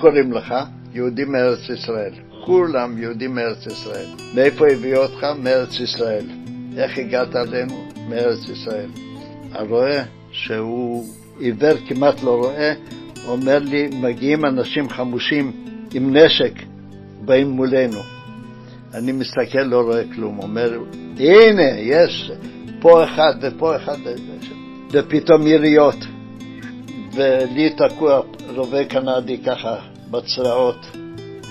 קוראים לך? יהודים מארץ ישראל. כולם יהודים מארץ ישראל. מאיפה הביאו אותך? מארץ ישראל. איך הגעת אלינו? מארץ ישראל. הרועה, שהוא עיוור כמעט לא רואה, אומר לי, מגיעים אנשים חמושים עם נשק, באים מולנו. אני מסתכל, לא רואה כלום. אומר, הנה, יש פה אחד ופה אחד, ופתאום יריות. ולי תקוע רובה קנדי ככה בצרעות,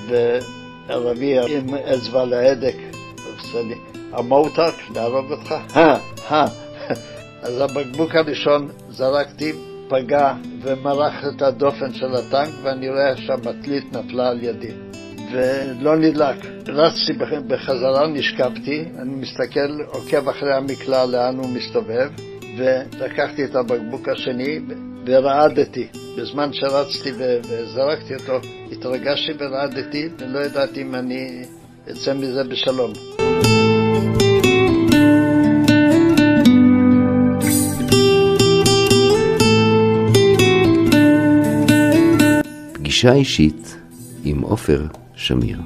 וערבי עם אצבע להדק, עושה לי, המותק, להרוג אותך? אז הבקבוק הראשון זרקתי, פגע ומרח את הדופן של הטנק, ואני רואה שהמטלית נפלה על ידי. ולא נדלק. רצתי בחזרה, נשכבתי, אני מסתכל, עוקב אחרי המקלע לאן הוא מסתובב, ולקחתי את הבקבוק השני ורעדתי. בזמן שרצתי וזרקתי אותו, התרגשתי ורעדתי, ולא ידעתי אם אני אצא מזה בשלום. פגישה אישית עם עופר שמיר.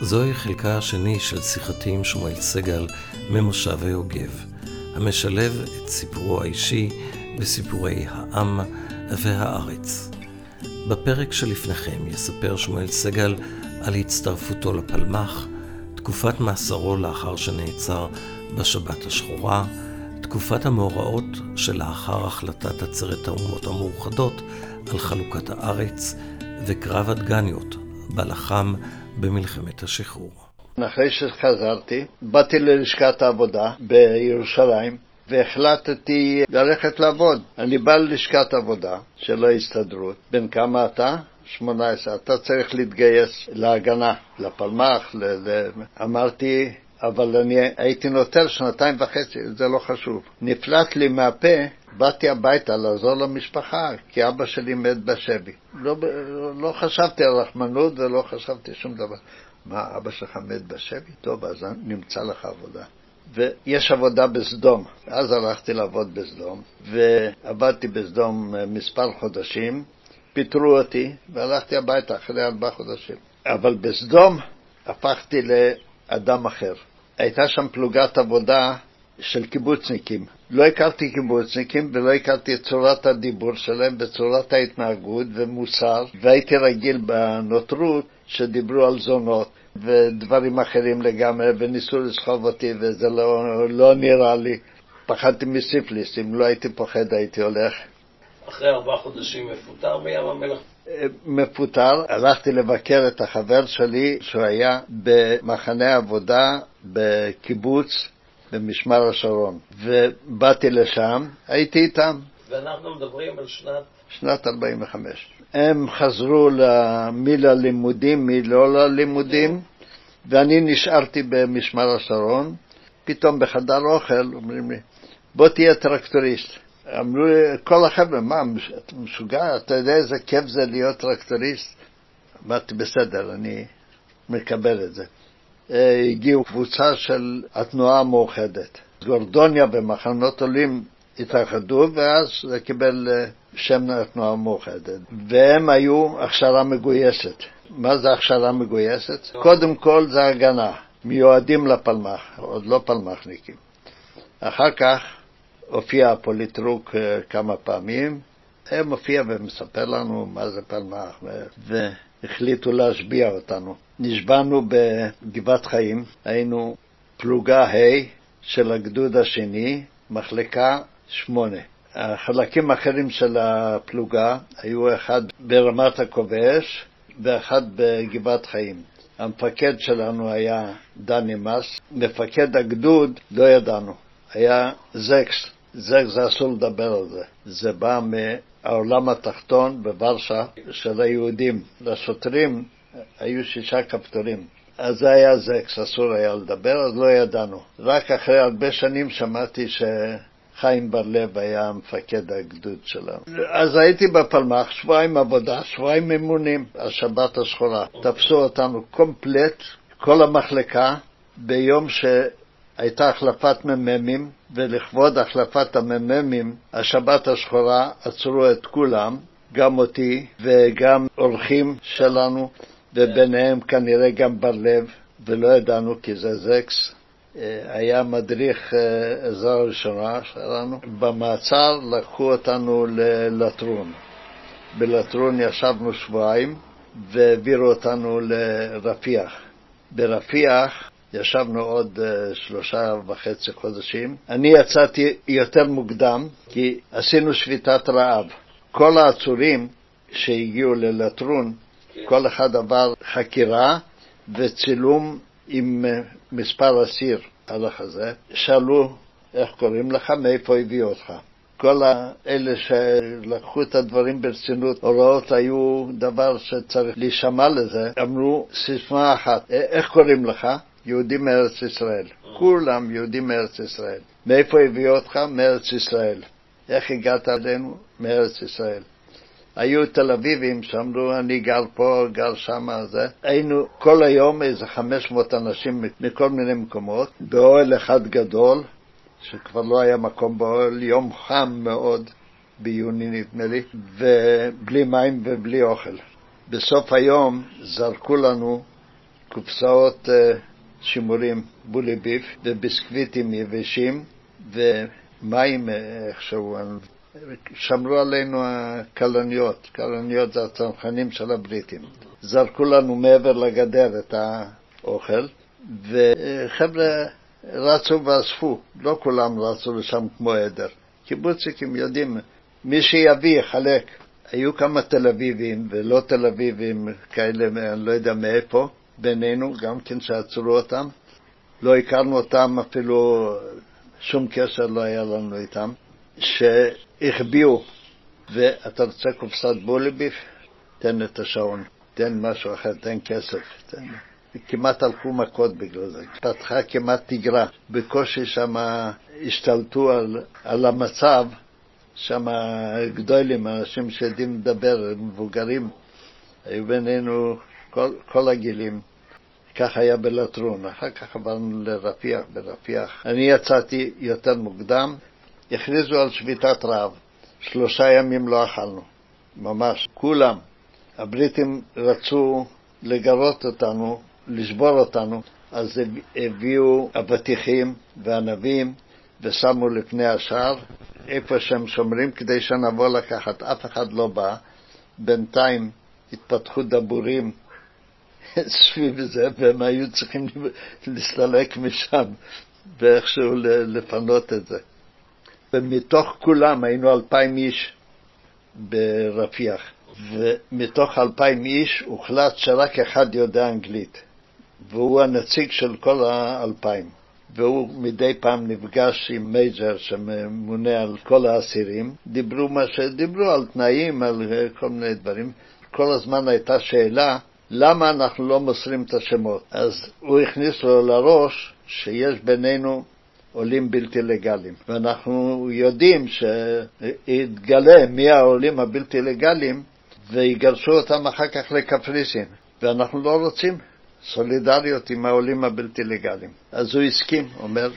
זוהי חלקה השני של שיחתי עם שמואל סגל ממושב היוגב, המשלב את סיפורו האישי בסיפורי העם והארץ. בפרק שלפניכם יספר שמואל סגל על הצטרפותו לפלמ"ח, תקופת מאסרו לאחר שנעצר בשבת השחורה, תקופת המאורעות שלאחר החלטת עצרת האומות המאוחדות על חלוקת הארץ, וקרב הדגניות, בה לחם במלחמת השחרור. אחרי שחזרתי, באתי ללשכת העבודה בירושלים, והחלטתי ללכת לעבוד. אני בא ללשכת עבודה של ההסתדרות. בן כמה אתה? 18. אתה צריך להתגייס להגנה, לפלמ"ח, ל... אמרתי, אבל אני הייתי נוטל שנתיים וחצי, זה לא חשוב. נפלט לי מהפה, באתי הביתה לעזור למשפחה, כי אבא שלי מת בשבי. לא, לא חשבתי על רחמנות ולא חשבתי שום דבר. מה, אבא שלך מת בשבי? טוב, אז נמצא לך עבודה. ויש עבודה בסדום. אז הלכתי לעבוד בסדום, ועבדתי בסדום מספר חודשים, פיטרו אותי, והלכתי הביתה אחרי ארבעה חודשים. אבל בסדום הפכתי לאדם אחר. הייתה שם פלוגת עבודה של קיבוצניקים. לא הכרתי קיבוצניקים ולא הכרתי את צורת הדיבור שלהם וצורת ההתנהגות ומוסר, והייתי רגיל בנותרות שדיברו על זונות. ודברים אחרים לגמרי, וניסו לסחוב אותי, וזה לא, לא נראה לי. פחדתי מסיפליס, אם לא הייתי פוחד הייתי הולך. אחרי ארבעה חודשים מפוטר בים המלח? מפוטר, הלכתי לבקר את החבר שלי, שהוא היה במחנה עבודה בקיבוץ במשמר השרון, ובאתי לשם, הייתי איתם. ואנחנו מדברים על שנת? שנת 45. הם חזרו מי ללימודים, מי לא ללימודים, ואני נשארתי במשמר השרון. פתאום בחדר אוכל אומרים לי, בוא תהיה טרקטוריסט. אמרו לי, כל החבר'ה, מה, אתה משוגע? אתה יודע איזה כיף זה להיות טרקטוריסט? אמרתי, בסדר, אני מקבל את זה. הגיעו קבוצה של התנועה המאוחדת. גורדוניה ומחנות עולים התאחדו, ואז זה קיבל שם התנועה המאוחדת. והם היו הכשרה מגויסת. מה זה הכשרה מגויסת? קודם כל זה הגנה, מיועדים לפלמ"ח, עוד לא פלמ"חניקים. אחר כך הופיע הפוליטרוק כמה פעמים, הם מופיע ומספר לנו מה זה פלמ"ח, והחליטו להשביע אותנו. נשבענו בגבעת חיים, היינו פלוגה ה' של הגדוד השני, מחלקה שמונה. החלקים האחרים של הפלוגה היו אחד ברמת הכובש ואחד בגבעת חיים. המפקד שלנו היה דני מס, מפקד הגדוד לא ידענו, היה זקס, זה, זה אסור לדבר על זה. זה בא מהעולם התחתון בוורשה של היהודים. לשוטרים היו שישה כפתורים. אז זה היה זקס, אסור היה לדבר, אז לא ידענו. רק אחרי הרבה שנים שמעתי ש... חיים בר-לב היה מפקד הגדוד שלנו. אז הייתי בפלמ"ח, שבועיים עבודה, שבועיים ממונים, השבת השחורה. תפסו אותנו קומפלט, כל המחלקה, ביום שהייתה החלפת מ"מים, ולכבוד החלפת המ"מים, השבת השחורה, עצרו את כולם, גם אותי וגם אורחים שלנו, וביניהם כנראה גם בר-לב, ולא ידענו כי זה זקס. היה מדריך אה, עזרה ראשונה שלנו. במעצר לקחו אותנו ללטרון. בלטרון ישבנו שבועיים והעבירו אותנו לרפיח. ברפיח ישבנו עוד אה, שלושה וחצי חודשים. אני יצאתי יותר מוקדם כי עשינו שביתת רעב. כל העצורים שהגיעו ללטרון, כל אחד עבר חקירה וצילום עם אה, מספר אסיר על החזה, שאלו איך קוראים לך, מאיפה הביאו אותך. כל אלה שלקחו את הדברים ברצינות, הוראות היו דבר שצריך להישמע לזה, אמרו סיסמה אחת, איך קוראים לך? יהודים מארץ ישראל. כולם יהודים מארץ ישראל. מאיפה הביאו אותך? מארץ ישראל. איך הגעת אלינו? מארץ ישראל. היו תל אביבים שאמרו, אני גר פה, גר שם, זה. היינו כל היום איזה 500 אנשים מכל מיני מקומות, באוהל אחד גדול, שכבר לא היה מקום באוהל, יום חם מאוד, ביוני נדמה לי, ובלי מים ובלי אוכל. בסוף היום זרקו לנו קופסאות אה, שימורים, בולי ביף, וביסקוויטים יבשים, ומים אה, איכשהו, שמרו עלינו הכלניות, כלניות זה הצנחנים של הבריטים. זרקו לנו מעבר לגדר את האוכל, וחבר'ה רצו ואספו, לא כולם רצו לשם כמו עדר. קיבוצניקים יודעים, מי שיביא יחלק. היו כמה תל אביבים ולא תל אביבים כאלה, אני לא יודע מאיפה, בינינו, גם כן שעצרו אותם. לא הכרנו אותם, אפילו שום קשר לא היה לנו איתם. שהחביאו, ואתה רוצה קופסת בוליביף? תן את השעון, תן משהו אחר, תן כסף. תן. כמעט הלכו מכות בגלל זה. פתחה כמעט תגרה. בקושי שם השתלטו על, על המצב, שם גדולים, אנשים שיודעים לדבר, מבוגרים, היו בינינו כל, כל הגילים. כך היה בלטרון. אחר כך עברנו לרפיח, ברפיח. אני יצאתי יותר מוקדם, הכריזו על שביתת רעב. שלושה ימים לא אכלנו, ממש, כולם. הבריטים רצו לגרות אותנו, לשבור אותנו, אז הביאו אבטיחים וענבים ושמו לפני השער, איפה שהם שומרים, כדי שנבוא לקחת. אף אחד לא בא. בינתיים התפתחו דבורים סביב זה, והם היו צריכים להסתלק משם ואיכשהו לפנות את זה. ומתוך כולם היינו אלפיים איש ברפיח, ומתוך אלפיים איש הוחלט שרק אחד יודע אנגלית, והוא הנציג של כל האלפיים. והוא מדי פעם נפגש עם מייג'ר שממונה על כל האסירים, דיברו מה שדיברו על תנאים, על כל מיני דברים. כל הזמן הייתה שאלה למה אנחנו לא מוסרים את השמות. אז הוא הכניס לו לראש שיש בינינו עולים בלתי לגליים. ואנחנו יודעים שיתגלה מי העולים הבלתי לגליים ויגרשו אותם אחר כך לקפריסין. ואנחנו לא רוצים סולידריות עם העולים הבלתי לגליים. אז הוא הסכים, אומר,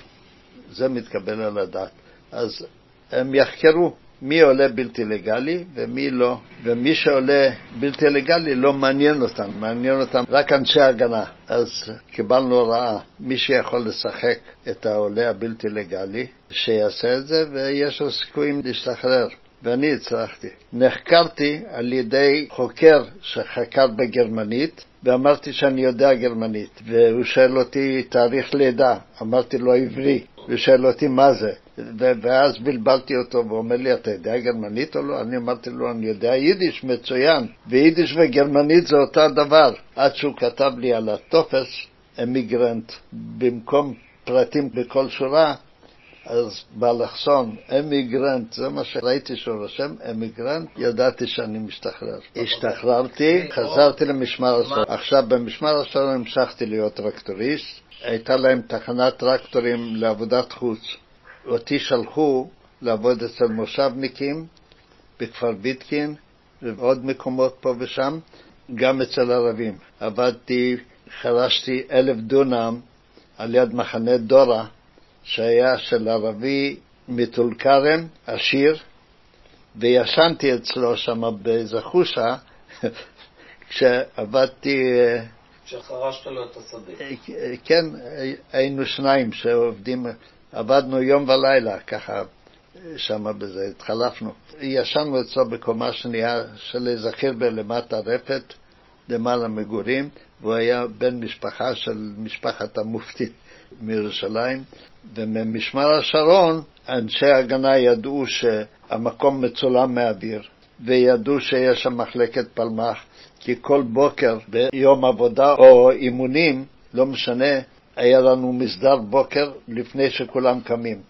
זה מתקבל על הדעת. אז הם יחקרו מי עולה בלתי לגלי ומי לא. ומי שעולה בלתי לגלי לא מעניין אותם, מעניין אותם רק אנשי הגנה. אז קיבלנו הוראה, מי שיכול לשחק את העולה הבלתי לגלי, שיעשה את זה ויש לו סיכויים להשתחרר. ואני הצלחתי. נחקרתי על ידי חוקר שחקר בגרמנית, ואמרתי שאני יודע גרמנית. והוא שואל אותי תאריך לידה, אמרתי לו עברי. הוא שואל אותי מה זה. ואז בלבלתי אותו ואומר לי, אתה יודע גרמנית או לא? אני אמרתי לו, אני יודע יידיש, מצוין. ויידיש וגרמנית זה אותו דבר. עד שהוא כתב לי על הטופס, emigrant, במקום פרטים בכל שורה, אז באלכסון, emigrant, זה מה שראיתי שהוא רושם, emigrant, ידעתי שאני משתחרר. השתחררתי, חזרתי למשמר השרון. עכשיו במשמר השרון המשכתי להיות טרקטוריסט, הייתה להם תחנת טרקטורים לעבודת חוץ. אותי שלחו לעבוד אצל מושבניקים בכפר ויטקין ובעוד מקומות פה ושם, גם אצל ערבים. עבדתי, חרשתי אלף דונם על יד מחנה דורה, שהיה של ערבי מטול כרם, עשיר, וישנתי אצלו שם באיזה חושה, כשעבדתי... כשחרשת לו את השדה. כן, היינו שניים שעובדים, עבדנו יום ולילה, ככה, שם בזה, התחלפנו. ישנו אצלו בקומה שנייה של איזה חירבה למטה רפת, למעלה מגורים, והוא היה בן משפחה של משפחת המופתי מירושלים, וממשמר השרון אנשי ההגנה ידעו שהמקום מצולם מהאוויר, וידעו שיש שם מחלקת פלמ"ח, כי כל בוקר ביום עבודה או אימונים, לא משנה, היה לנו מסדר בוקר לפני שכולם קמים.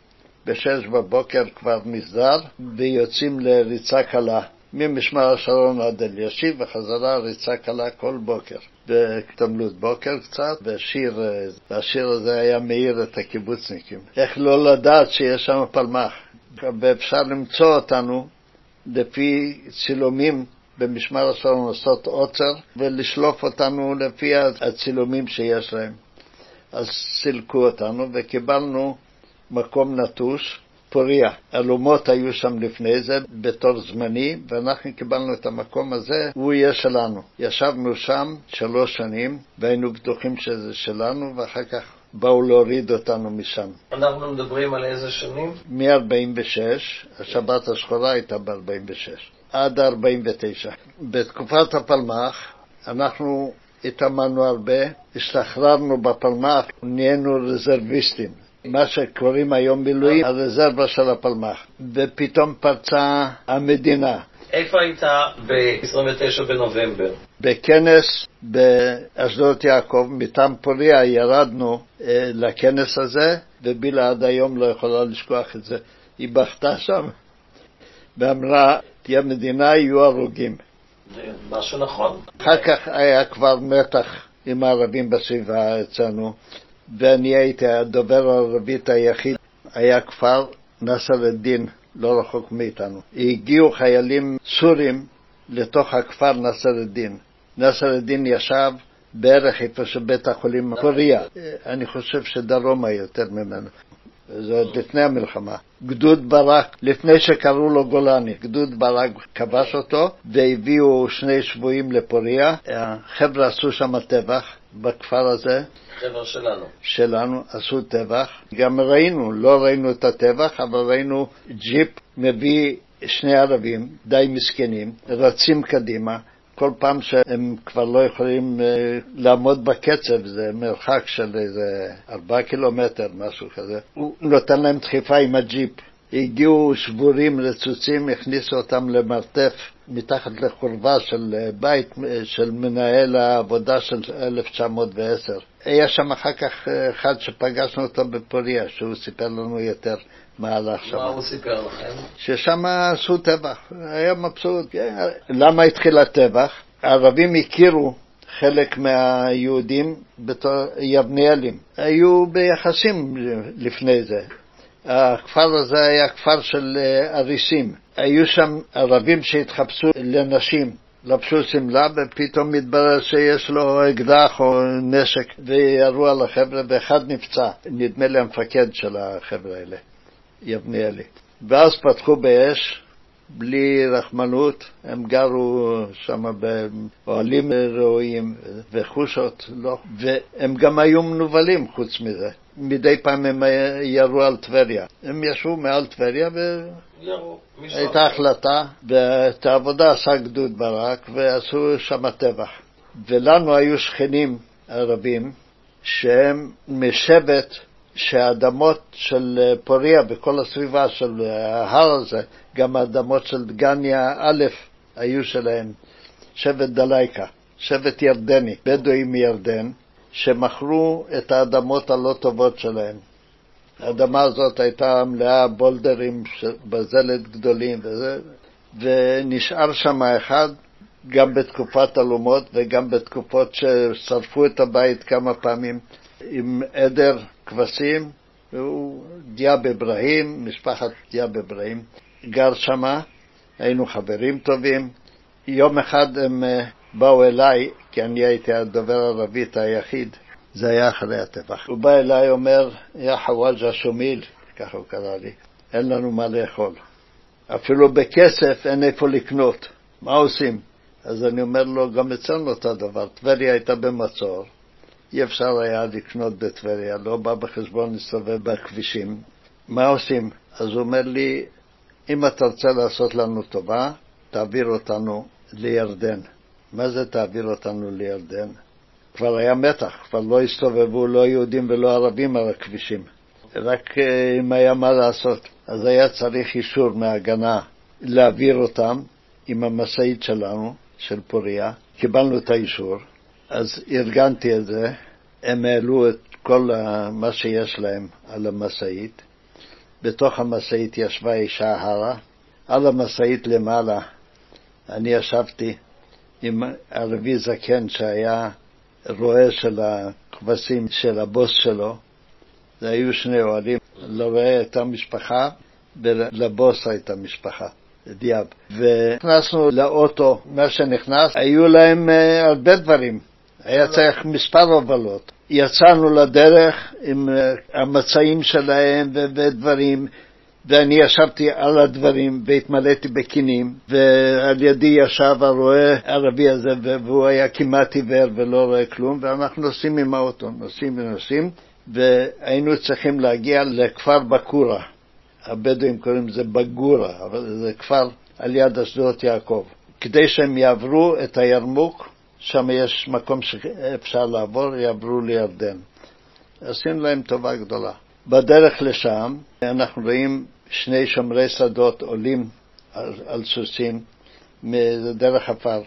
בשש בבוקר כבר מסדר, ויוצאים לריצה קלה. ממשמר השרון עד אלישיב, וחזרה ריצה קלה כל בוקר. ותמלות בוקר קצת, והשיר, והשיר הזה היה מאיר את הקיבוצניקים. איך לא לדעת שיש שם פלמ"ח. ואפשר למצוא אותנו לפי צילומים במשמר השרון לעשות עוצר ולשלוף אותנו לפי הצילומים שיש להם. אז סילקו אותנו וקיבלנו מקום נטוש, פוריה. אלומות היו שם לפני זה בתור זמני, ואנחנו קיבלנו את המקום הזה, הוא יהיה שלנו. ישבנו שם שלוש שנים, והיינו בטוחים שזה שלנו, ואחר כך באו להוריד אותנו משם. אנחנו מדברים על איזה שנים? מ-46, השבת השחורה הייתה ב-46, עד 49. בתקופת הפלמ"ח אנחנו התאמנו הרבה, השתחררנו בפלמ"ח, נהיינו רזרביסטים. מה שקוראים היום מילואים, הרזרבה של הפלמ"ח. ופתאום פרצה המדינה. איפה היית ב-29 בנובמבר? בכנס באשדות יעקב, מטעם פוריה, ירדנו אה, לכנס הזה, ובילה עד היום לא יכולה לשכוח את זה. היא בכתה שם ואמרה, תהיה מדינה, יהיו הרוגים. משהו נכון. אחר כך היה כבר מתח עם הערבים בסביבה אצלנו. ואני הייתי הדובר הערבית היחיד. היה כפר נסר א-דין, לא רחוק מאיתנו. הגיעו חיילים סורים לתוך הכפר נסר א-דין. נסר א-דין ישב בערך איפה שבית החולים פוריה. אני חושב שדרומה יותר ממנו. זה עוד לפני המלחמה. גדוד ברק, לפני שקראו לו גולני, גדוד ברק כבש אותו והביאו שני שבויים לפוריה. החבר'ה עשו שם טבח בכפר הזה. חבר'ה שלנו. שלנו עשו טבח. גם ראינו, לא ראינו את הטבח, אבל ראינו ג'יפ מביא שני ערבים, די מסכנים, רצים קדימה. כל פעם שהם כבר לא יכולים לעמוד בקצב, זה מרחק של איזה ארבעה קילומטר, משהו כזה, הוא נותן להם דחיפה עם הג'יפ. הגיעו שבורים רצוצים, הכניסו אותם למרתף מתחת לחורבה של בית של מנהל העבודה של 1910. היה שם אחר כך אחד שפגשנו אותו בפוריה, שהוא סיפר לנו יותר מה הלך שם. מה הוא סיפר לכם? ששם עשו טבח, היה מבסוט. כן. למה התחיל הטבח? הערבים הכירו חלק מהיהודים בתור יבניאלים. היו ביחסים לפני זה. הכפר הזה היה כפר של אריסים. היו שם ערבים שהתחפשו לנשים, לבשו שמלה, ופתאום מתברר שיש לו אקדח או נשק, וירו על החבר'ה, ואחד נפצע. נדמה לי המפקד של החבר'ה האלה, יבניאלי. ואז פתחו באש, בלי רחמנות, הם גרו שם באוהלים ראויים וחושות, לא, והם גם היו מנוולים חוץ מזה. מדי פעם הם ירו על טבריה. הם ישבו מעל טבריה והייתה החלטה, ואת העבודה עשה גדוד ברק ועשו שם טבח. ולנו היו שכנים ערבים שהם משבט שהאדמות של פוריה וכל הסביבה של ההר הזה, גם האדמות של דגניה א' היו שלהם, שבט דלייקה, שבט ירדני, בדואים מירדן, שמכרו את האדמות הלא טובות שלהם. האדמה הזאת הייתה מלאה בולדרים, בזלת גדולים וזה, ונשאר שם אחד, גם בתקופת אלומות וגם בתקופות ששרפו את הבית כמה פעמים, עם עדר כבשים, והוא דיאב אברהים, משפחת דיאב אברהים, גר שמה, היינו חברים טובים. יום אחד הם אה, באו אליי, כי אני הייתי הדובר הערבית היחיד, זה היה אחרי הטבח. הוא בא אליי, אומר, יא חוואג'ה שומיל, ככה הוא קרא לי, אין לנו מה לאכול. אפילו בכסף אין איפה לקנות, מה עושים? אז אני אומר לו, גם אצלנו אותו דבר, טבריה הייתה במצור, אי אפשר היה לקנות בטבריה, לא בא בחשבון להסתובב בכבישים. מה עושים? אז הוא אומר לי, אם אתה רוצה לעשות לנו טובה, תעביר אותנו לירדן. מה זה תעביר אותנו לירדן? כבר היה מתח, כבר לא הסתובבו לא יהודים ולא ערבים על הכבישים. רק אה, אם היה מה לעשות. אז היה צריך אישור מההגנה להעביר אותם עם המשאית שלנו, של פוריה. קיבלנו את האישור, אז ארגנתי את זה. הם העלו את כל מה שיש להם על המשאית. בתוך המשאית ישבה אישה הרה. על המשאית למעלה אני ישבתי עם ערבי זקן שהיה רועה של הכבשים של הבוס שלו. זה היו שני אוהדים, לרועה הייתה משפחה ולבוס הייתה משפחה. דיאב. ונכנסנו לאוטו, מה שנכנס, היו להם uh, הרבה דברים. היה צריך מספר הובלות. יצאנו לדרך עם uh, המצעים שלהם ודברים, ואני ישבתי על הדברים והתמלאתי בכינים, ועל ידי ישב הרועה הערבי הזה, והוא היה כמעט עיוור ולא רואה כלום, ואנחנו נוסעים עם האוטו, נוסעים ונוסעים, והיינו צריכים להגיע לכפר בקורה. הבדואים קוראים לזה בגורה, אבל זה כפר על יד אשדות יעקב. כדי שהם יעברו את הירמוק, שם יש מקום שאפשר לעבור, יעברו לירדן. עשינו להם טובה גדולה. בדרך לשם אנחנו רואים שני שומרי שדות עולים על, על סוסים מדרך עפר.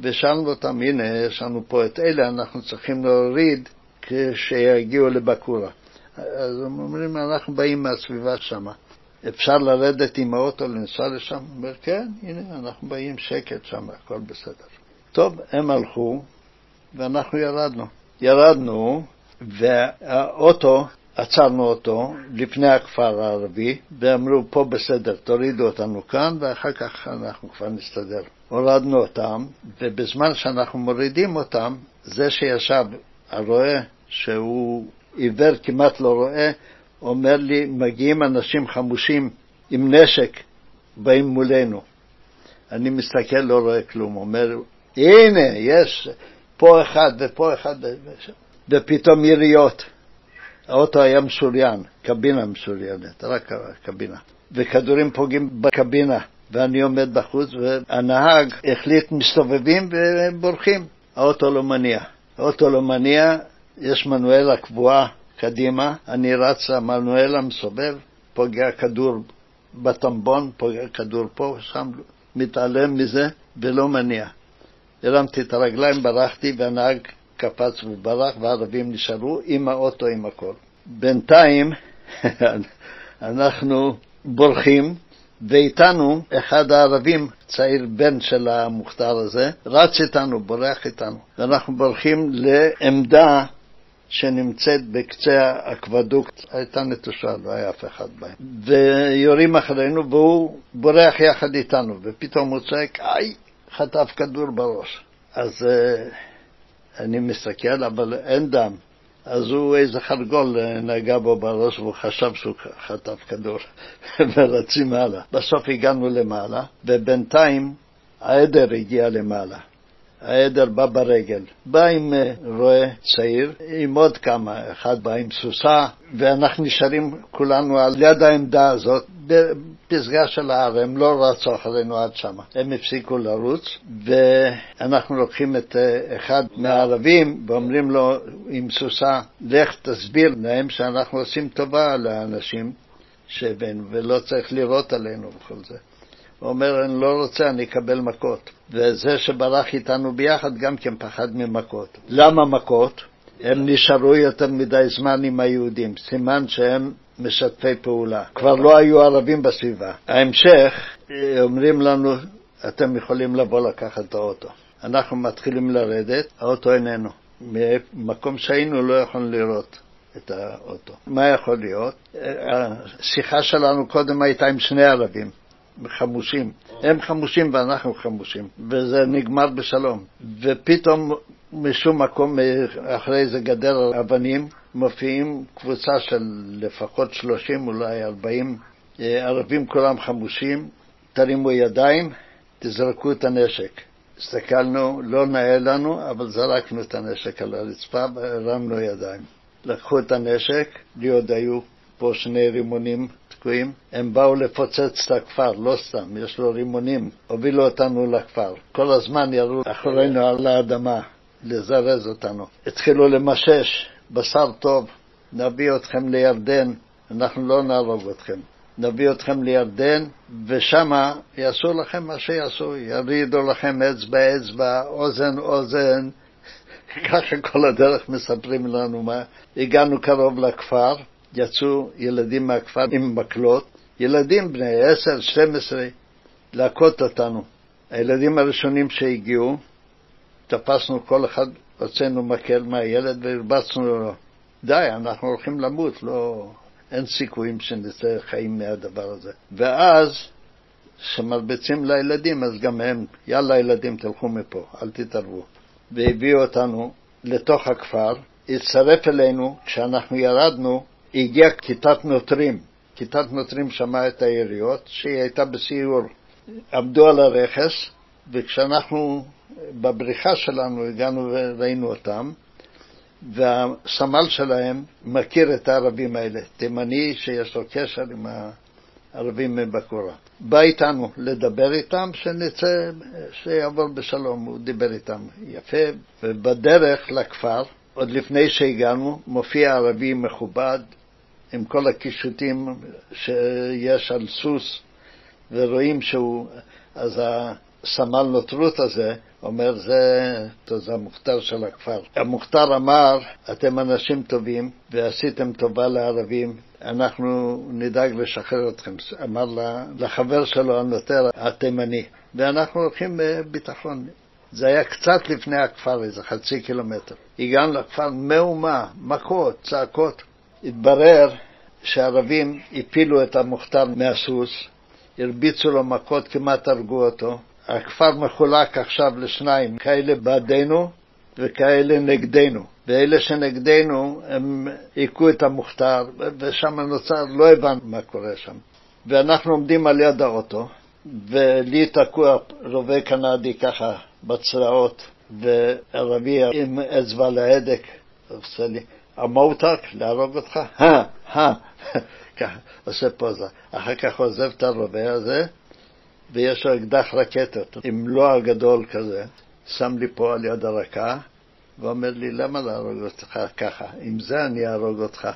ושאלנו אותם, הנה, יש לנו פה את אלה, אנחנו צריכים להוריד כשיגיעו לבקורה. אז הם אומרים, אנחנו באים מהסביבה שם. אפשר לרדת עם האוטו לנסוע לשם? הוא אומר, כן, הנה, אנחנו באים שקט שם, הכל בסדר. טוב, הם הלכו, ואנחנו ירדנו. ירדנו, והאוטו, עצרנו אותו לפני הכפר הערבי, ואמרו, פה בסדר, תורידו אותנו כאן, ואחר כך אנחנו כבר נסתדר. הורדנו אותם, ובזמן שאנחנו מורידים אותם, זה שישב, הרועה, שהוא עיוור כמעט לא רואה, אומר לי, מגיעים אנשים חמושים עם נשק, באים מולנו. אני מסתכל, לא רואה כלום. אומר, הנה, יש פה אחד ופה אחד, ופתאום יריות. האוטו היה משוריין, קבינה משוריינת, רק קבינה. וכדורים פוגעים בקבינה, ואני עומד בחוץ, והנהג החליט מסתובבים ובורחים. האוטו לא מניע. האוטו לא מניע, יש מנואלה קבועה קדימה, אני רץ, המנואלה מסובב, פוגע כדור בטמבון, פוגע כדור פה, שם, מתעלם מזה ולא מניע. הרמתי את הרגליים, ברחתי, והנהג קפץ וברח, והערבים נשארו עם האוטו, עם הכל. בינתיים אנחנו בורחים, ואיתנו אחד הערבים, צעיר בן של המוכתר הזה, רץ איתנו, בורח איתנו. ואנחנו בורחים לעמדה שנמצאת בקצה האקוודוקט, הייתה נטושה, לא היה אף אחד בהם. ויורים אחרינו, והוא בורח יחד איתנו, ופתאום הוא צועק, איי, חטף כדור בראש. אז uh, אני מסתכל, אבל אין דם. אז הוא איזה חרגול נגע בו בראש והוא חשב שהוא חטף כדור ורצים הלאה. בסוף הגענו למעלה, ובינתיים העדר הגיע למעלה. העדר בא ברגל. בא עם אה, רועה צעיר, עם עוד כמה, אחד בא עם סוסה, ואנחנו נשארים כולנו על יד העמדה הזאת, בפסגה של ההר, הם לא רצו אחרינו עד שמה. הם הפסיקו לרוץ, ואנחנו לוקחים את אה, אחד מהערבים ואומרים לו עם סוסה, לך תסביר להם שאנחנו עושים טובה לאנשים שהבאנו, ולא צריך לירות עלינו וכל זה. הוא אומר, אני לא רוצה, אני אקבל מכות. וזה שברח איתנו ביחד גם כן פחד ממכות. למה מכות? הם נשארו יותר מדי זמן עם היהודים, סימן שהם משתפי פעולה. כבר לא היו ערבים בסביבה. ההמשך, אומרים לנו, אתם יכולים לבוא לקחת את האוטו. אנחנו מתחילים לרדת, האוטו איננו. ממקום שהיינו לא יכולנו לראות את האוטו. מה יכול להיות? השיחה שלנו קודם הייתה עם שני ערבים, חמושים. הם חמושים ואנחנו חמושים, וזה נגמר בשלום. ופתאום משום מקום, אחרי איזה גדר אבנים, מופיעים קבוצה של לפחות 30, אולי 40 ערבים כולם חמושים, תרימו ידיים, תזרקו את הנשק. הסתכלנו, לא נאה לנו, אבל זרקנו את הנשק על הרצפה והרמנו ידיים. לקחו את הנשק, לי עוד היו פה שני רימונים תקועים. הם באו לפוצץ את הכפר, לא סתם, יש לו רימונים. הובילו אותנו לכפר. כל הזמן ירו אחרינו על האדמה, לזרז אותנו. התחילו למשש, בשר טוב, נביא אתכם לירדן, אנחנו לא נהרוג אתכם. נביא אתכם לירדן, ושמה יעשו לכם מה שיעשו, ירידו לכם אצבע אצבע, אוזן אוזן. ככה כל הדרך מספרים לנו מה. הגענו קרוב לכפר, יצאו ילדים מהכפר עם מקלות, ילדים בני עשר, שתים עשרה, להכות אותנו. הילדים הראשונים שהגיעו, תפסנו כל אחד, הוצאנו מקל מהילד והרבצנו לו. די, אנחנו הולכים למות, לא... אין סיכויים שנצא חיים מהדבר הזה. ואז, כשמרביצים לילדים, אז גם הם, יאללה ילדים, תלכו מפה, אל תתערבו. והביאו אותנו לתוך הכפר, הצטרף אלינו, כשאנחנו ירדנו, הגיעה כיתת נוטרים. כיתת נוטרים שמעה את היריות, שהיא הייתה בסיור. עמדו על הרכס, וכשאנחנו בבריחה שלנו הגענו וראינו אותם, והסמל שלהם מכיר את הערבים האלה, תימני שיש לו קשר עם הערבים מבקורה. בא איתנו לדבר איתם, שנצא, שיעבור בשלום, הוא דיבר איתם יפה, ובדרך לכפר, עוד לפני שהגענו, מופיע ערבי מכובד, עם כל הקישוטים שיש על סוס, ורואים שהוא, אז הסמל נוטרות הזה, אומר, זה, זה המוכתר של הכפר. המוכתר אמר, אתם אנשים טובים ועשיתם טובה לערבים, אנחנו נדאג לשחרר אתכם. אמר לחבר שלו הנוטר התימני, ואנחנו הולכים בביטחון. זה היה קצת לפני הכפר, איזה חצי קילומטר. הגענו לכפר מהומה, מכות, צעקות. התברר שהערבים הפילו את המוכתר מהסוס, הרביצו לו מכות, כמעט הרגו אותו. הכפר מחולק עכשיו לשניים, כאלה בעדנו וכאלה נגדנו. ואלה שנגדנו, הם היכו את המוכתר, ושם נוצר, לא הבנו מה קורה שם. ואנחנו עומדים על יד האוטו, ולי תקוע רובה קנדי ככה בצרעות, וערבי עם אצבע להדק, עושה לי, המותק, להרוג אותך? הא, הא, ככה, עושה פוזה. אחר כך עוזב את הרובה הזה, ויש לו אקדח רקטות עם לוע גדול כזה, שם לי פה על יד הרקה, ואומר לי, למה להרוג אותך ככה? עם זה אני אהרוג אותך.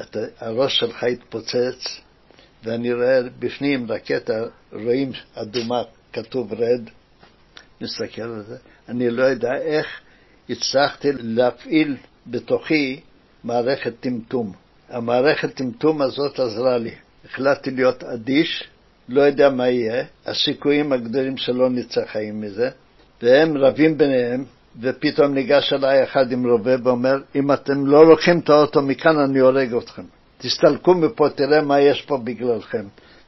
את הראש שלך יתפוצץ, ואני רואה בפנים רקטה, רואים אדומה, כתוב רד, מסתכל על זה. אני לא יודע איך הצלחתי להפעיל בתוכי מערכת טמטום. המערכת טמטום הזאת עזרה לי. החלטתי להיות אדיש, לא יודע מה יהיה, הסיכויים הגדולים שלא נצא חיים מזה, והם רבים ביניהם, ופתאום ניגש אליי אחד עם רובה ואומר, אם אתם לא לוקחים את האוטו מכאן, אני הורג אתכם. תסתלקו מפה, תראה מה יש פה בגללכם.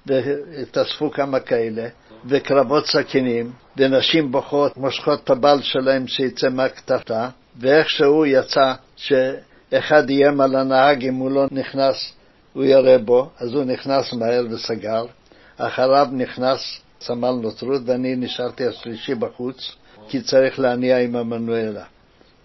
והתאספו כמה כאלה, וקרבות סכינים, ונשים בוכות, מושכות את הבעל שלהם שיצא מהקטטה, ואיכשהו יצא שאחד איים על הנהג אם הוא לא נכנס, הוא יראה בו, אז הוא נכנס מהר וסגר. אחריו נכנס סמל נוטרות, ואני נשארתי השלישי בחוץ, כי צריך להניע עם המנואלה,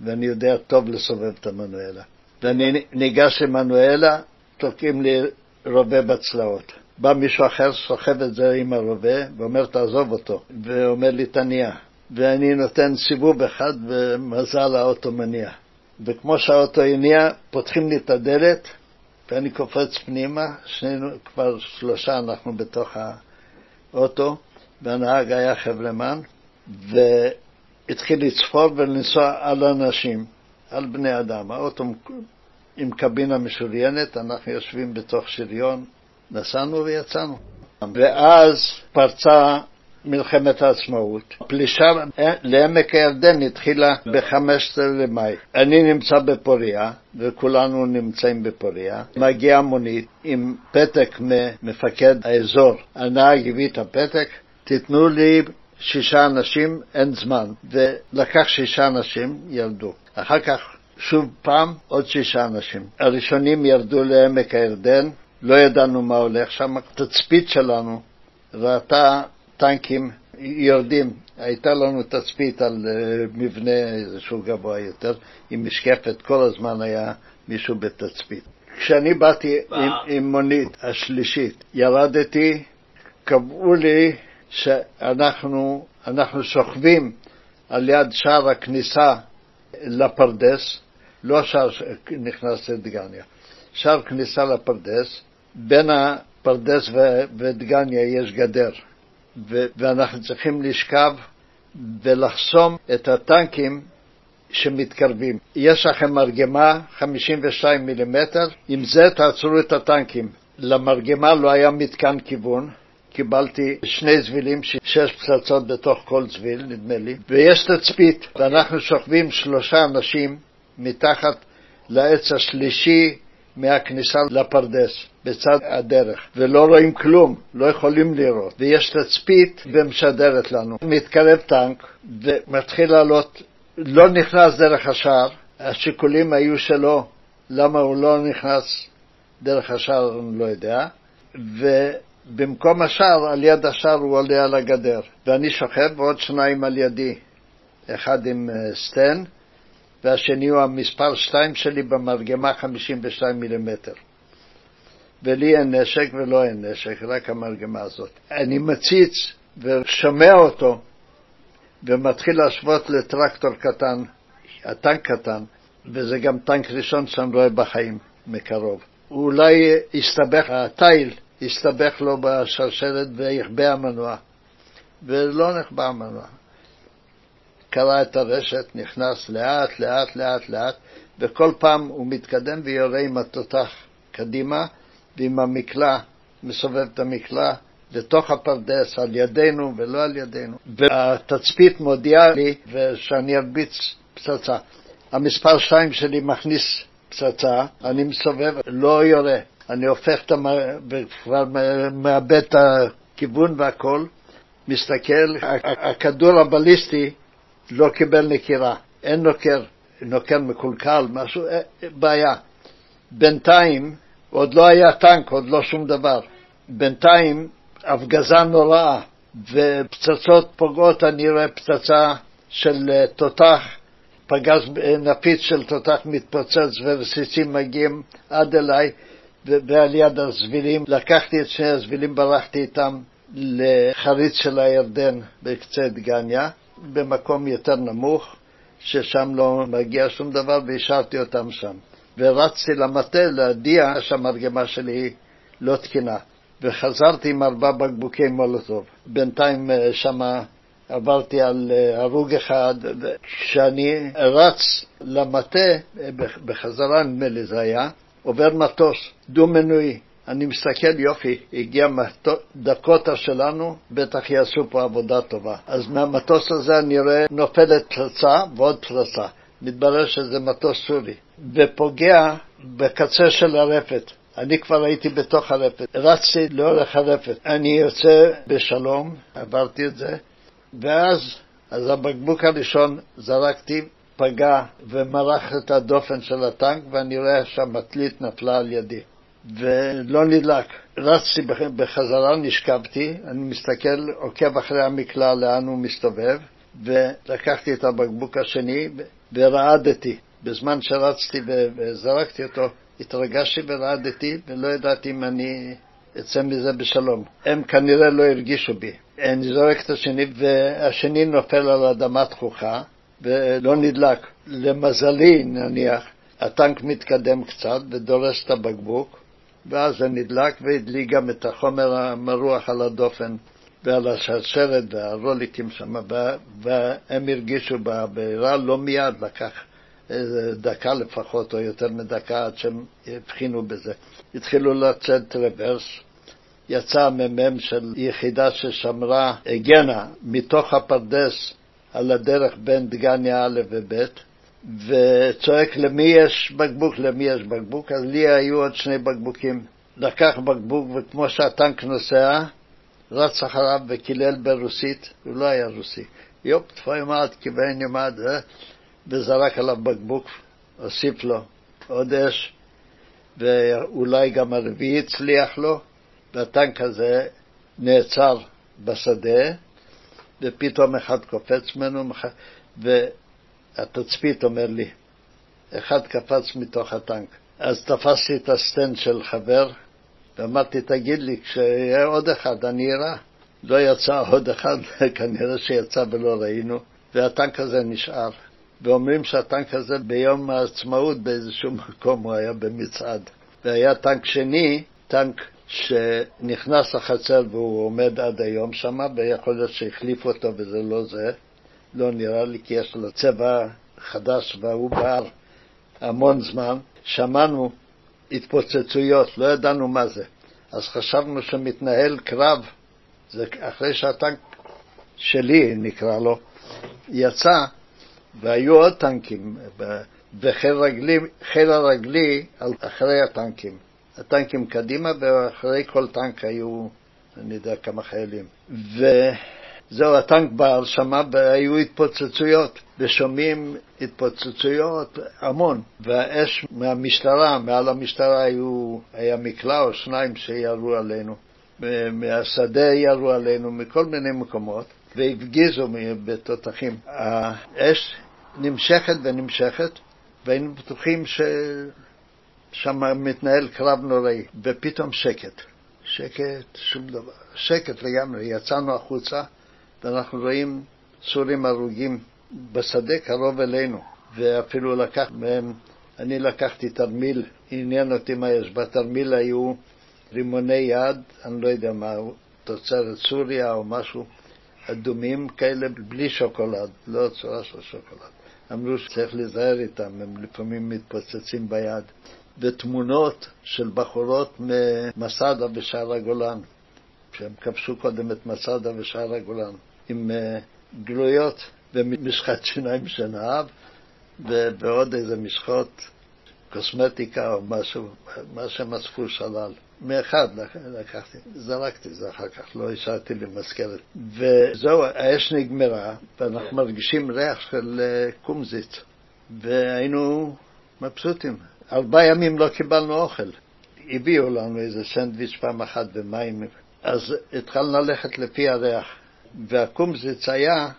ואני יודע טוב לסובב את המנואלה. ואני ניגש עם מנואלה, תוקעים לי רובה בצלעות. בא מישהו אחר, סוחב את זה עם הרובה, ואומר, תעזוב אותו, ואומר לי, תניע. ואני נותן סיבוב אחד, ומזל האוטו מניע. וכמו שהאוטו הניע, פותחים לי את הדלת, ואני קופץ פנימה, שנינו, כבר שלושה אנחנו בתוך האוטו, והנהג היה חברמן, והתחיל לצפור ולנסוע על אנשים. על בני אדם. האוטו עם קבינה משוריינת, אנחנו יושבים בתוך שריון, נסענו ויצאנו. ואז פרצה מלחמת העצמאות. הפלישה לעמק הירדן התחילה ב-15 למאי. אני נמצא בפוריה, וכולנו נמצאים בפוריה. מגיעה מונית עם פתק ממפקד האזור. הנהג הביא את הפתק, תיתנו לי שישה אנשים, אין זמן. ולקח שישה אנשים, ירדו. אחר כך שוב פעם עוד שישה אנשים. הראשונים ירדו לעמק הירדן, לא ידענו מה הולך שם. התצפית שלנו ראתה טנקים יורדים. הייתה לנו תצפית על אה, מבנה איזשהו גבוה יותר, עם משקפת, כל הזמן היה מישהו בתצפית. כשאני באתי עם, עם מונית השלישית, ירדתי, קבעו לי שאנחנו שוכבים על יד שער הכניסה לפרדס, לא שער שנכנס לדגניה, שער כניסה לפרדס, בין הפרדס ודגניה יש גדר. ואנחנו צריכים לשכב ולחסום את הטנקים שמתקרבים. יש לכם מרגמה 52 מילימטר, עם זה תעצרו את הטנקים. למרגמה לא היה מתקן כיוון, קיבלתי שני זבילים, שש פצצות בתוך כל זביל, נדמה לי, ויש תצפית, ואנחנו שוכבים שלושה אנשים מתחת לעץ השלישי מהכניסה לפרדס. בצד הדרך, ולא רואים כלום, לא יכולים לראות. ויש תצפית ומשדרת לנו. מתקרב טנק ומתחיל לעלות, לא נכנס דרך השער, השיקולים היו שלו, למה הוא לא נכנס דרך השער, אני לא יודע, ובמקום השער, על יד השער הוא עולה על הגדר, ואני שוכב ועוד שניים על ידי, אחד עם אה, סטן, והשני הוא המספר 2 שלי במרגמה 52 מילימטר. ולי אין נשק ולא אין נשק, רק המרגמה הזאת. אני מציץ ושומע אותו ומתחיל להשוות לטרקטור קטן, הטנק קטן, וזה גם טנק ראשון שאני רואה בחיים מקרוב. אולי הסתבך, התיל הסתבך לו בשרשרת ויחבא המנוע, ולא נחבא המנוע. קרע את הרשת, נכנס לאט, לאט, לאט, לאט, וכל פעם הוא מתקדם ויורה עם התותח קדימה, ועם המקלע, מסובב את המקלע לתוך הפרדס, על ידינו ולא על ידינו. והתצפית מודיעה לי שאני ארביץ פצצה. המספר שתיים שלי מכניס פצצה, אני מסובב, לא יורה. אני הופך את המ... וכבר מאבד את הכיוון והכל, מסתכל, הכדור הבליסטי לא קיבל נקירה, אין נוקר, נוקר מקולקל, משהו, אה, בעיה. בינתיים עוד לא היה טנק, עוד לא שום דבר. בינתיים הפגזה נוראה ופצצות פוגעות, אני רואה פצצה של אה, תותח, פגז אה, נפיץ של תותח מתפוצץ ורסיסים מגיעים עד אליי ועל יד הזבילים. לקחתי את שני הזבילים, ברחתי איתם לחריץ של הירדן בקצה דגניה, במקום יותר נמוך, ששם לא מגיע שום דבר, והשארתי אותם שם. ורצתי למטה להודיע שהמרגמה שלי לא תקינה. וחזרתי עם ארבע בקבוקי מולוטוב. בינתיים אה, שמה עברתי על אה, הרוג אחד, וכשאני רץ למטה, אה, בחזרה נדמה לי זה היה, עובר מטוס דו-מנועי. אני מסתכל, יופי, הגיע דקוטה שלנו, בטח יעשו פה עבודה טובה. אז מהמטוס הזה אני רואה נופלת פצצה ועוד פצצה. מתברר שזה מטוס סורי, ופוגע בקצה של הרפת. אני כבר הייתי בתוך הרפת, רצתי לאורך הרפת. אני יוצא בשלום, עברתי את זה, ואז, אז הבקבוק הראשון זרקתי, פגע ומרח את הדופן של הטנק, ואני רואה שהמטלית נפלה על ידי. ולא נדלק. רצתי בחזרה, נשכבתי, אני מסתכל, עוקב אחרי המקלע לאן הוא מסתובב, ולקחתי את הבקבוק השני ורעדתי. בזמן שרצתי וזרקתי אותו, התרגשתי ורעדתי, ולא ידעתי אם אני אצא מזה בשלום. הם כנראה לא הרגישו בי. אני זורק את השני, והשני נופל על אדמה תכוחה, ולא נדלק. למזלי, נניח, הטנק מתקדם קצת ודורס את הבקבוק, ואז זה נדלק והדליק גם את החומר המרוח על הדופן ועל השרשרת והרוליקים שם, והם הרגישו בבעירה, לא מיד לקח דקה לפחות, או יותר מדקה, עד שהם הבחינו בזה. התחילו לצאת רוורס, יצא המ"מ של יחידה ששמרה, הגנה מתוך הפרדס על הדרך בין דגניה א' וב', וצועק למי יש בקבוק, למי יש בקבוק, אז לי היו עוד שני בקבוקים. לקח בקבוק, וכמו שהטנק נוסע, רץ אחריו וקילל ברוסית, הוא לא היה רוסי. יופ, תפוימד, כיוון ימד, אה? וזרק עליו בקבוק, הוסיף לו עוד אש, ואולי גם הרביעי הצליח לו, והטנק הזה נעצר בשדה, ופתאום אחד קופץ ממנו, והתצפית אומר לי, אחד קפץ מתוך הטנק. אז תפסתי את הסטן של חבר, ואמרתי, תגיד לי, כשיהיה עוד אחד, אני אראה. לא יצא עוד אחד, כנראה שיצא ולא ראינו, והטנק הזה נשאר. ואומרים שהטנק הזה ביום העצמאות באיזשהו מקום הוא היה במצעד. והיה טנק שני, טנק שנכנס לחצר והוא עומד עד היום שם, ויכול להיות שהחליפו אותו וזה לא זה. לא נראה לי כי יש לו צבע חדש והוא בער המון זמן. שמענו התפוצצויות, לא ידענו מה זה. אז חשבנו שמתנהל קרב, זה אחרי שהטנק שלי, נקרא לו, יצא, והיו עוד טנקים, וחיל רגלי, הרגלי אחרי הטנקים. הטנקים קדימה, ואחרי כל טנק היו, אני יודע כמה חיילים. וזהו, הטנק בער שמה, והיו התפוצצויות, ושומעים התפוצצויות המון. והאש מהמשטרה, מעל המשטרה היו, היה מקלע או שניים שירו עלינו. מהשדה ירו עלינו, מכל מיני מקומות, והפגיזו בתותחים. האש נמשכת ונמשכת, והיינו בטוחים ששם מתנהל קרב נוראי, ופתאום שקט. שקט, שום דבר. שקט לגמרי. יצאנו החוצה, ואנחנו רואים סורים הרוגים בשדה קרוב אלינו, ואפילו לקח מהם, אני לקחתי תרמיל, עניין אותי מה יש. בתרמיל היו רימוני יד, אני לא יודע מה, תוצרת סוריה או משהו, אדומים כאלה, בלי שוקולד, לא צורה של שוקולד. אמרו שצריך להיזהר איתם, הם לפעמים מתפוצצים ביד. ותמונות של בחורות ממסדה בשער הגולן, שהם כבשו קודם את מסדה ושער הגולן, עם אה, גלויות ומשחת שיניים שנאהב, ועוד איזה משחות קוסמטיקה או משהו, מה שהם אספו שלל. מאחד לקחתי, זרקתי את זה אחר כך, לא השארתי לי מזכרת. וזהו, האש נגמרה, ואנחנו מרגישים ריח של אה, קומזיץ, והיינו מבסוטים. ארבעה ימים לא קיבלנו אוכל. הביאו לנו איזה סנדוויץ' פעם אחת ומים, אז התחלנו ללכת לפי הריח. והקומזיץ היה,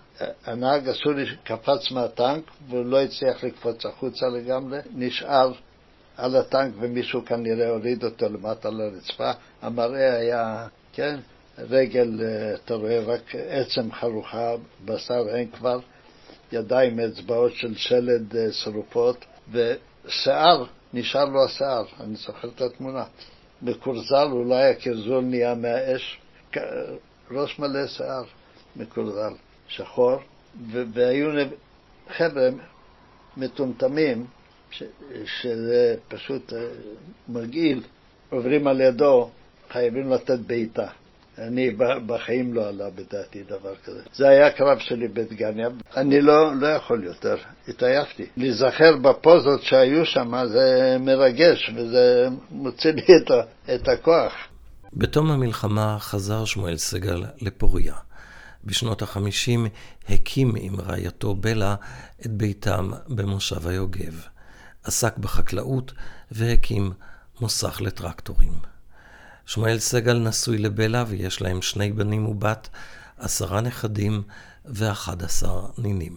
הנהג הסורי קפץ מהטנק והוא לא הצליח לקפוץ החוצה לגמרי, נשאר על הטנק ומישהו כנראה הוריד אותו למטה לרצפה. המראה היה, כן, רגל, אה, אתה רואה רק עצם חרוכה, בשר אין כבר, ידיים, אצבעות של שלד אה, שרופות, ושיער, נשאר לו השיער, אני זוכר את התמונה. מקורזל, אולי הקרזול נהיה מהאש, ראש מלא שיער, מקורזל, שחור, והיו חבר'ה מטומטמים, שזה פשוט אה, מגעיל, עוברים על ידו, חייבים לתת בעיטה. אני בחיים לא עלה בדעתי דבר כזה. זה היה הקרב שלי בדגניה, אני לא, לא יכול יותר, התעייפתי. להיזכר בפוזות שהיו שם זה מרגש וזה מוציא לי את, את הכוח. בתום המלחמה חזר שמואל סגל לפוריה. בשנות החמישים הקים עם רעייתו בלה את ביתם במושב היוגב. עסק בחקלאות והקים מוסך לטרקטורים. שמואל סגל נשוי לבלה ויש להם שני בנים ובת, עשרה נכדים ואחד עשר נינים.